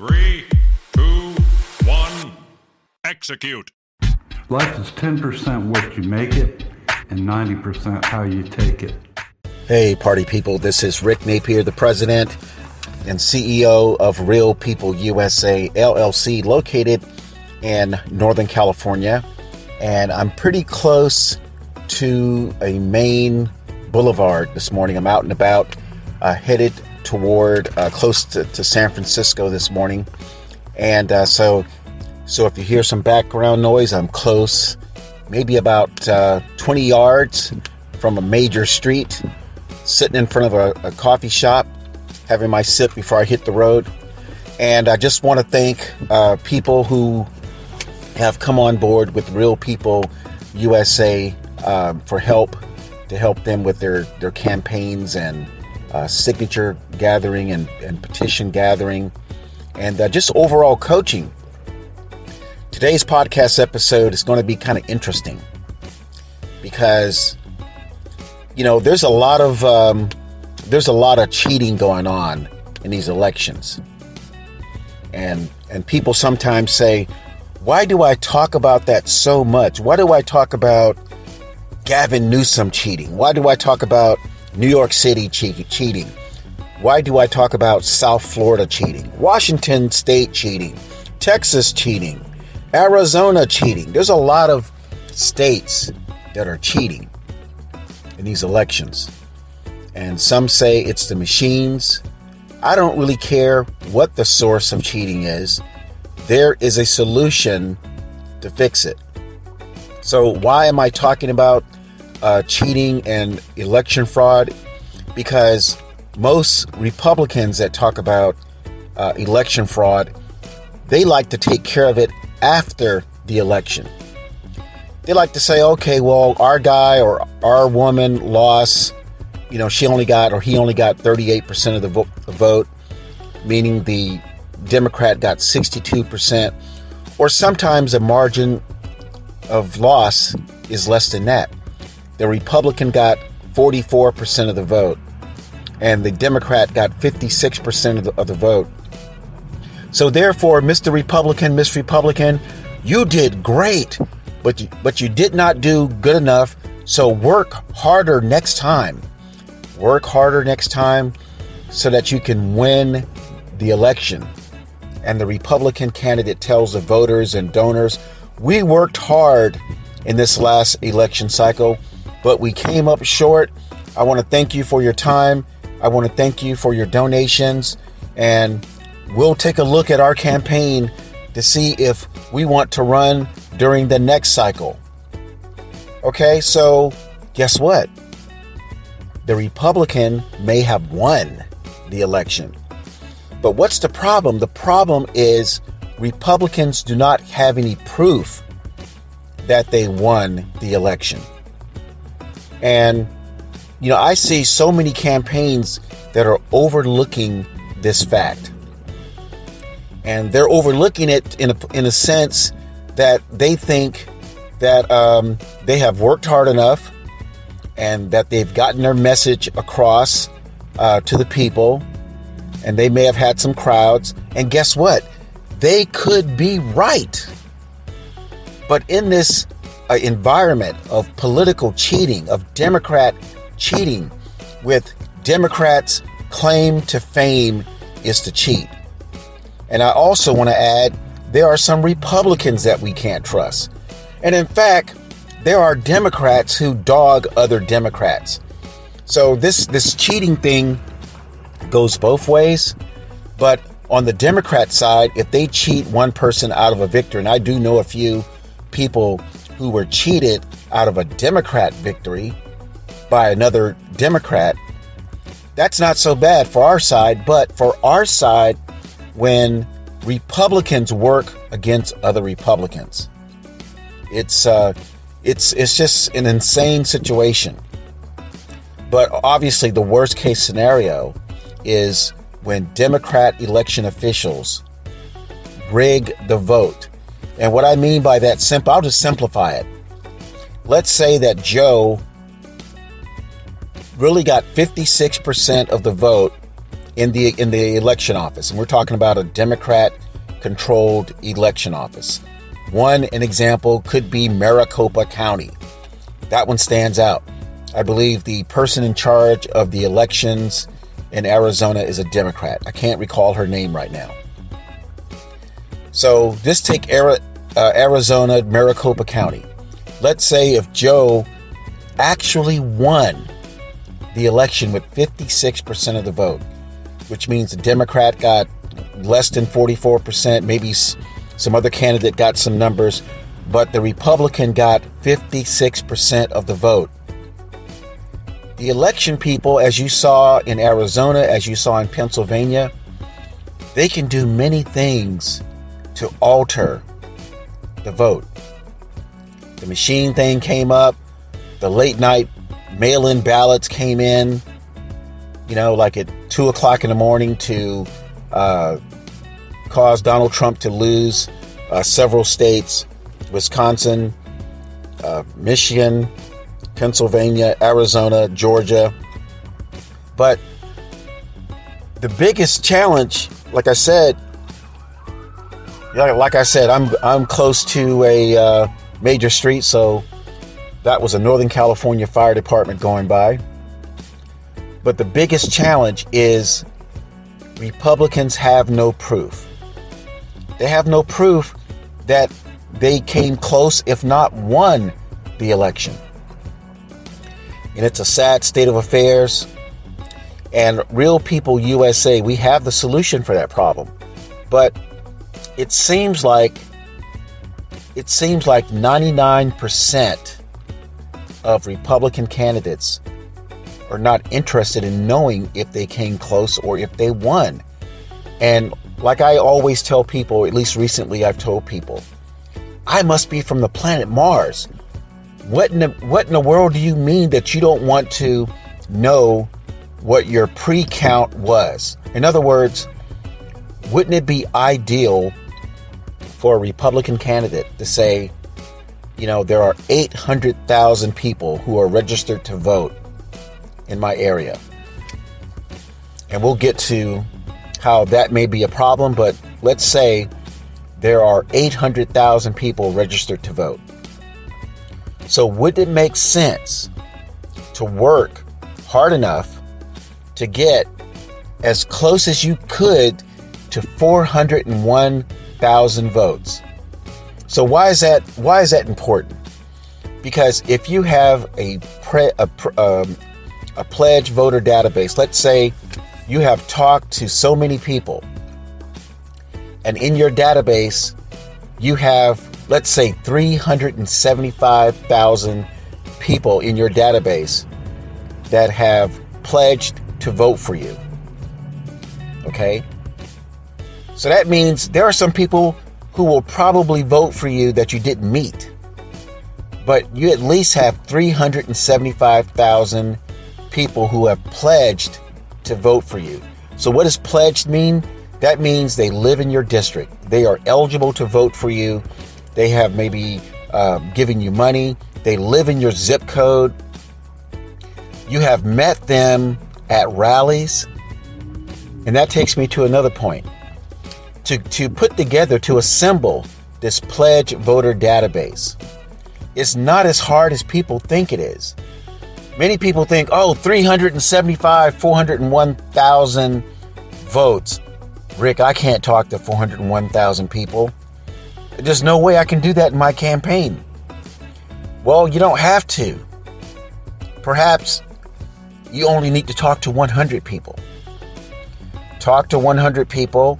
Three, two, one, execute. Life is 10% what you make it and 90% how you take it. Hey, party people, this is Rick Napier, the president and CEO of Real People USA LLC, located in Northern California. And I'm pretty close to a main boulevard this morning. I'm out and about, uh, headed toward uh, close to, to, San Francisco this morning. And uh, so, so if you hear some background noise, I'm close, maybe about uh, 20 yards from a major street, sitting in front of a, a coffee shop having my sip before I hit the road. And I just want to thank uh, people who have come on board with Real People USA um, for help to help them with their, their campaigns and uh, signature gathering and, and petition gathering and uh, just overall coaching. Today's podcast episode is going to be kind of interesting because, you know, there's a lot of um, there's a lot of cheating going on in these elections. And and people sometimes say, "Why do I talk about that so much? Why do I talk about Gavin Newsom cheating? Why do I talk about New York City che- cheating? Why do I talk about South Florida cheating? Washington state cheating? Texas cheating? Arizona cheating? There's a lot of states that are cheating in these elections and some say it's the machines. I don't really care what the source of cheating is. There is a solution to fix it. So, why am I talking about uh, cheating and election fraud? Because most Republicans that talk about uh, election fraud, they like to take care of it after the election. They like to say, okay, well, our guy or our woman lost you know, she only got or he only got 38% of the, vo- the vote, meaning the Democrat got 62%, or sometimes a margin of loss is less than that. The Republican got 44% of the vote, and the Democrat got 56% of the, of the vote. So therefore, Mr. Republican, Miss Republican, you did great, but you, but you did not do good enough. So work harder next time work harder next time so that you can win the election. And the Republican candidate tells the voters and donors, we worked hard in this last election cycle, but we came up short. I want to thank you for your time. I want to thank you for your donations. And we'll take a look at our campaign to see if we want to run during the next cycle. Okay, so guess what? the Republican may have won the election. But what's the problem? The problem is Republicans do not have any proof that they won the election. And, you know, I see so many campaigns that are overlooking this fact. And they're overlooking it in a, in a sense that they think that um, they have worked hard enough and that they've gotten their message across uh, to the people, and they may have had some crowds. And guess what? They could be right. But in this environment of political cheating, of Democrat cheating, with Democrats' claim to fame is to cheat. And I also want to add there are some Republicans that we can't trust. And in fact, there are Democrats who dog other Democrats. So this this cheating thing goes both ways, but on the Democrat side, if they cheat one person out of a victory, and I do know a few people who were cheated out of a Democrat victory by another Democrat, that's not so bad for our side, but for our side, when Republicans work against other Republicans, it's uh, it's it's just an insane situation. But obviously, the worst case scenario is when Democrat election officials rig the vote. And what I mean by that, simple, I'll just simplify it. Let's say that Joe really got 56% of the vote in the in the election office, and we're talking about a Democrat controlled election office. One an example could be Maricopa County. That one stands out. I believe the person in charge of the elections in Arizona is a Democrat. I can't recall her name right now. So just take uh, Arizona, Maricopa County. Let's say if Joe actually won the election with 56% of the vote, which means the Democrat got less than 44%, maybe some other candidate got some numbers, but the Republican got 56% of the vote. The election people, as you saw in Arizona, as you saw in Pennsylvania, they can do many things to alter the vote. The machine thing came up, the late night mail in ballots came in, you know, like at 2 o'clock in the morning to uh, cause Donald Trump to lose uh, several states Wisconsin, uh, Michigan, Pennsylvania, Arizona, Georgia. But the biggest challenge, like I said, like I said, I'm I'm close to a uh, major street, so that was a Northern California Fire Department going by. But the biggest challenge is Republicans have no proof. They have no proof that they came close, if not won, the election. And it's a sad state of affairs. And Real People USA, we have the solution for that problem. But it seems like it seems like 99% of Republican candidates are not interested in knowing if they came close or if they won. And like I always tell people, at least recently I've told people, I must be from the planet Mars. What in the, what in the world do you mean that you don't want to know what your pre count was? In other words, wouldn't it be ideal for a Republican candidate to say, you know, there are 800,000 people who are registered to vote in my area. And we'll get to how that may be a problem, but let's say there are 800,000 people registered to vote. So, would it make sense to work hard enough to get as close as you could to 401,000 votes? So, why is that? Why is that important? Because if you have a, pre, a, um, a pledge voter database, let's say you have talked to so many people, and in your database, you have, let's say, 375,000 people in your database that have pledged to vote for you. Okay? So that means there are some people who will probably vote for you that you didn't meet. But you at least have 375,000 people who have pledged to vote for you. So, what does pledged mean? That means they live in your district. They are eligible to vote for you. They have maybe uh, given you money. They live in your zip code. You have met them at rallies. And that takes me to another point. To, to put together, to assemble this pledge voter database, it's not as hard as people think it is. Many people think, oh, 375, 401,000 votes. Rick, I can't talk to 401,000 people. There's no way I can do that in my campaign. Well, you don't have to. Perhaps you only need to talk to 100 people. Talk to 100 people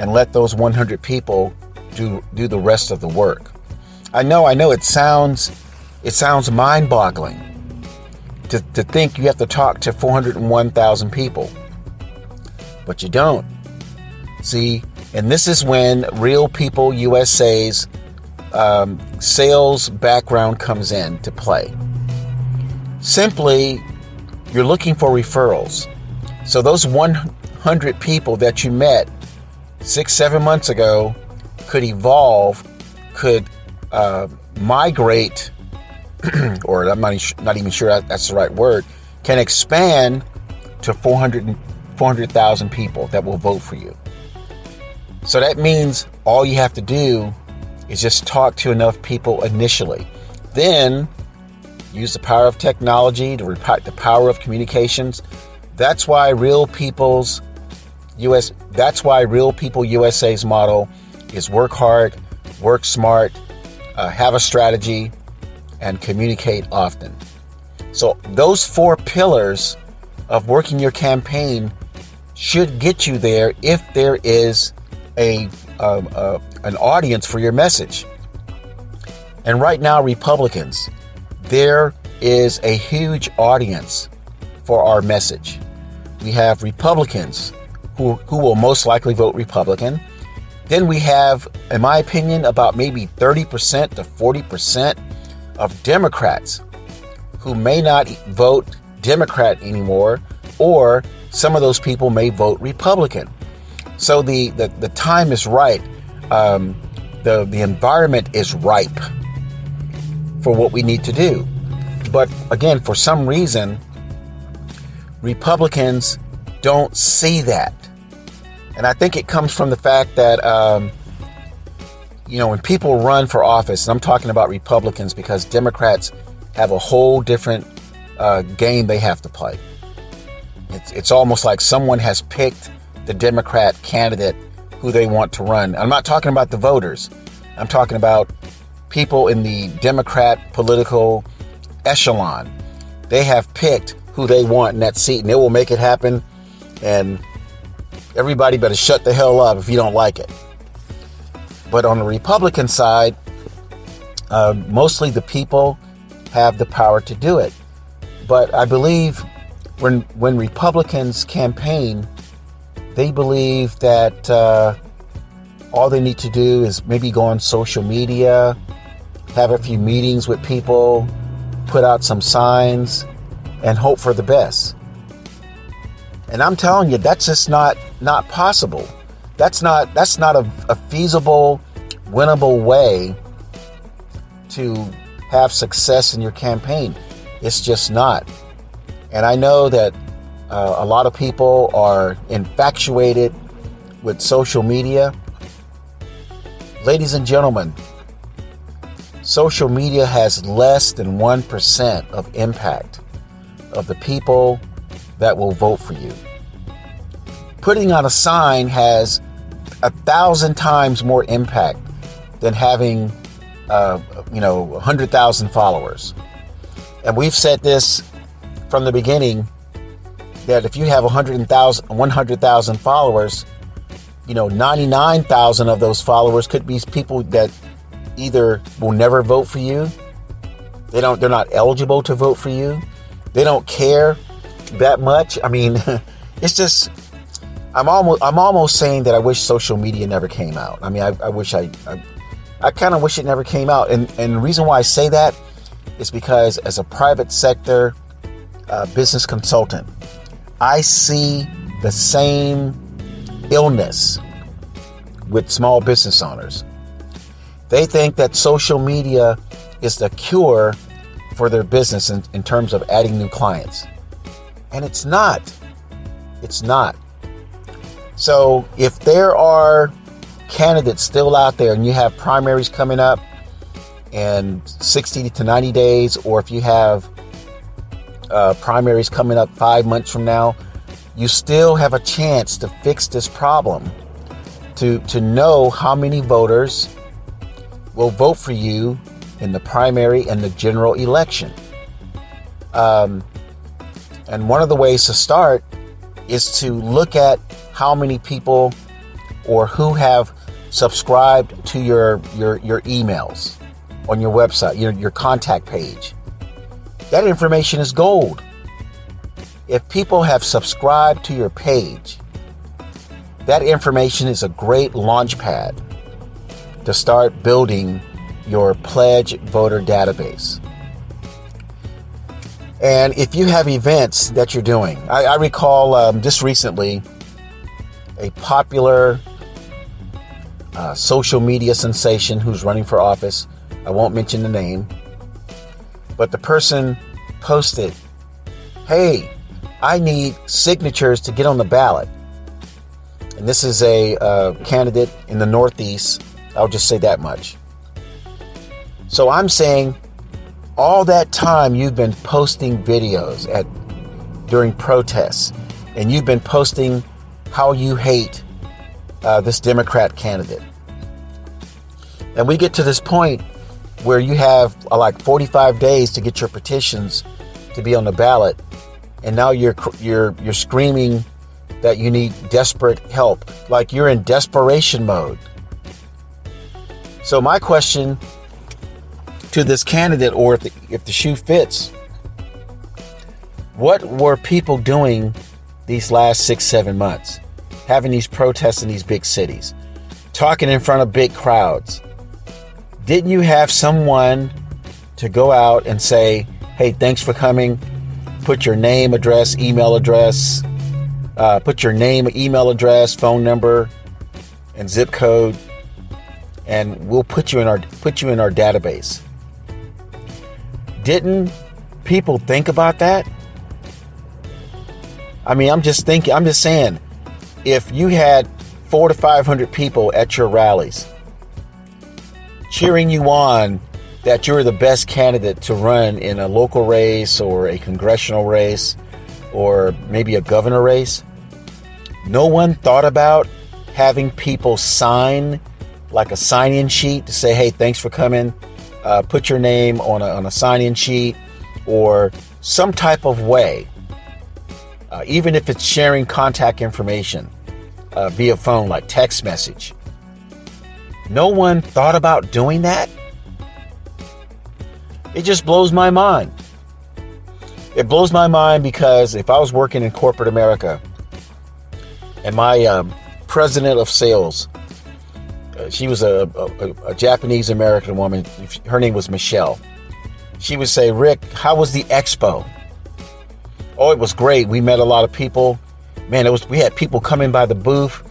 and let those 100 people do do the rest of the work. I know, I know it sounds it sounds mind-boggling to, to think you have to talk to 401,000 people. But you don't. See, and this is when Real People USA's um, sales background comes in to play. Simply, you're looking for referrals. So those 100 people that you met six, seven months ago could evolve, could uh, migrate or I'm not, not even sure that's the right word, can expand to 400, people that will vote for you. So that means all you have to do is just talk to enough people initially. Then use the power of technology, to the power of communications. That's why Real People's US that's why Real People USA's model is work hard, work smart, uh, have a strategy, and communicate often. So those four pillars of working your campaign should get you there if there is a, um, uh, an audience for your message. And right now, Republicans, there is a huge audience for our message. We have Republicans who, who will most likely vote Republican. Then we have, in my opinion, about maybe 30% to 40% of Democrats who may not vote Democrat anymore, or some of those people may vote Republican. So the, the, the time is right. Um, the, the environment is ripe for what we need to do. But again, for some reason, Republicans don't see that. And I think it comes from the fact that, um, you know, when people run for office, and I'm talking about Republicans because Democrats have a whole different uh, game they have to play. It's, it's almost like someone has picked the Democrat candidate who they want to run. I'm not talking about the voters, I'm talking about people in the Democrat political echelon. They have picked who they want in that seat, and they will make it happen. And everybody better shut the hell up if you don't like it. But on the Republican side, uh, mostly the people have the power to do it. But I believe when when Republicans campaign, they believe that uh, all they need to do is maybe go on social media, have a few meetings with people, put out some signs, and hope for the best. And I'm telling you, that's just not not possible. That's not that's not a, a feasible, winnable way to have success in your campaign. It's just not. And I know that uh, a lot of people are infatuated with social media. Ladies and gentlemen, social media has less than 1% of impact of the people that will vote for you. Putting on a sign has a thousand times more impact than having, uh, you know, 100,000 followers. And we've said this from the beginning that if you have 100,000 100,000 followers, you know, 99,000 of those followers could be people that either will never vote for you, they don't they're not eligible to vote for you, they don't care that much. I mean, it's just I'm almost I'm almost saying that I wish social media never came out. I mean, I, I wish I I, I kind of wish it never came out. And and the reason why I say that is because as a private sector uh, business consultant, I see the same illness with small business owners. They think that social media is the cure for their business in, in terms of adding new clients. And it's not. It's not. So if there are candidates still out there and you have primaries coming up in 60 to 90 days, or if you have uh, primaries coming up five months from now, you still have a chance to fix this problem, to, to know how many voters will vote for you in the primary and the general election. Um, and one of the ways to start is to look at how many people or who have subscribed to your your, your emails on your website, your, your contact page. That information is gold. If people have subscribed to your page, that information is a great launch pad to start building your pledge voter database. And if you have events that you're doing, I, I recall um, just recently a popular uh, social media sensation who's running for office. I won't mention the name, but the person posted, Hey, I need signatures to get on the ballot. And this is a uh, candidate in the Northeast. I'll just say that much. So I'm saying all that time you've been posting videos at during protests and you've been posting how you hate uh, this Democrat candidate. And we get to this point where you have uh, like 45 days to get your petitions to be on the ballot, and now you're you're you're screaming that you need desperate help, like you're in desperation mode. So my question to this candidate, or if the, if the shoe fits, what were people doing these last six seven months, having these protests in these big cities, talking in front of big crowds? Didn't you have someone to go out and say, hey, thanks for coming? Put your name, address, email address, uh, put your name, email address, phone number, and zip code, and we'll put you in our put you in our database. Didn't people think about that? I mean, I'm just thinking. I'm just saying, if you had four to five hundred people at your rallies cheering you on that you're the best candidate to run in a local race or a congressional race or maybe a governor race. No one thought about having people sign like a sign in sheet to say, hey, thanks for coming. Uh, put your name on a, on a sign in sheet or some type of way, uh, even if it's sharing contact information uh, via phone, like text message. No one thought about doing that? It just blows my mind. It blows my mind because if I was working in corporate America and my um, president of sales, Uh, she was a, a, a Japanese American woman, her name was Michelle. She would say, Rick, how was the expo? Oh, it was great. We met a lot of people. Man, it was we had people coming by the booth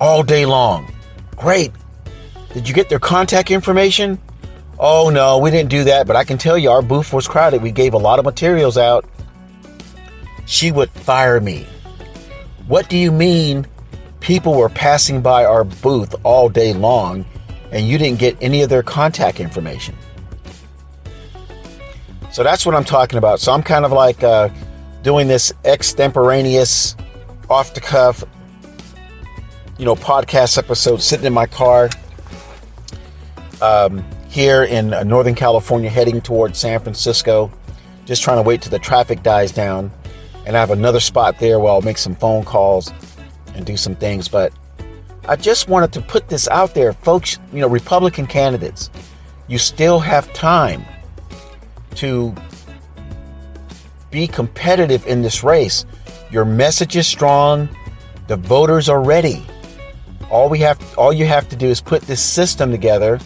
all day long. Great. Did you get their contact information? Oh no, we didn't do that, but I can tell you our booth was crowded. We gave a lot of materials out. She would fire me. What do you mean people were passing by our booth all day long and you didn't get any of their contact information? So that's what I'm talking about. So I'm kind of like uh, doing this extemporaneous, off the cuff, you know, podcast episode, sitting in my car um, here in uh, Northern California, heading towards San Francisco. Just trying to wait till the traffic dies down. And I have another spot there where I'll make some phone calls and do some things. But I just wanted to put this out there, folks. You know, Republican candidates, you still have time to be competitive in this race. Your message is strong. The voters are ready. All we have, all you have to do is put this system together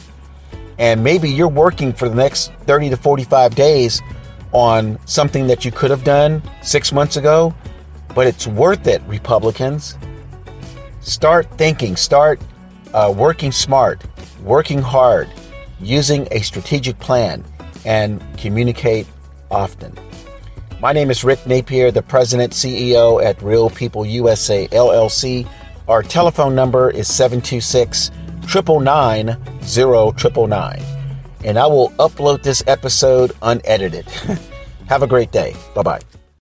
and maybe you're working for the next 30 to 45 days on something that you could have done six months ago, but it's worth it, Republicans. Start thinking, start uh, working smart, working hard, using a strategic plan, and communicate often. My name is Rick Napier, the President CEO at Real People USA LLC. Our telephone number is 726 triple nine zero triple nine, and I will upload this episode unedited. Have a great day. Bye bye.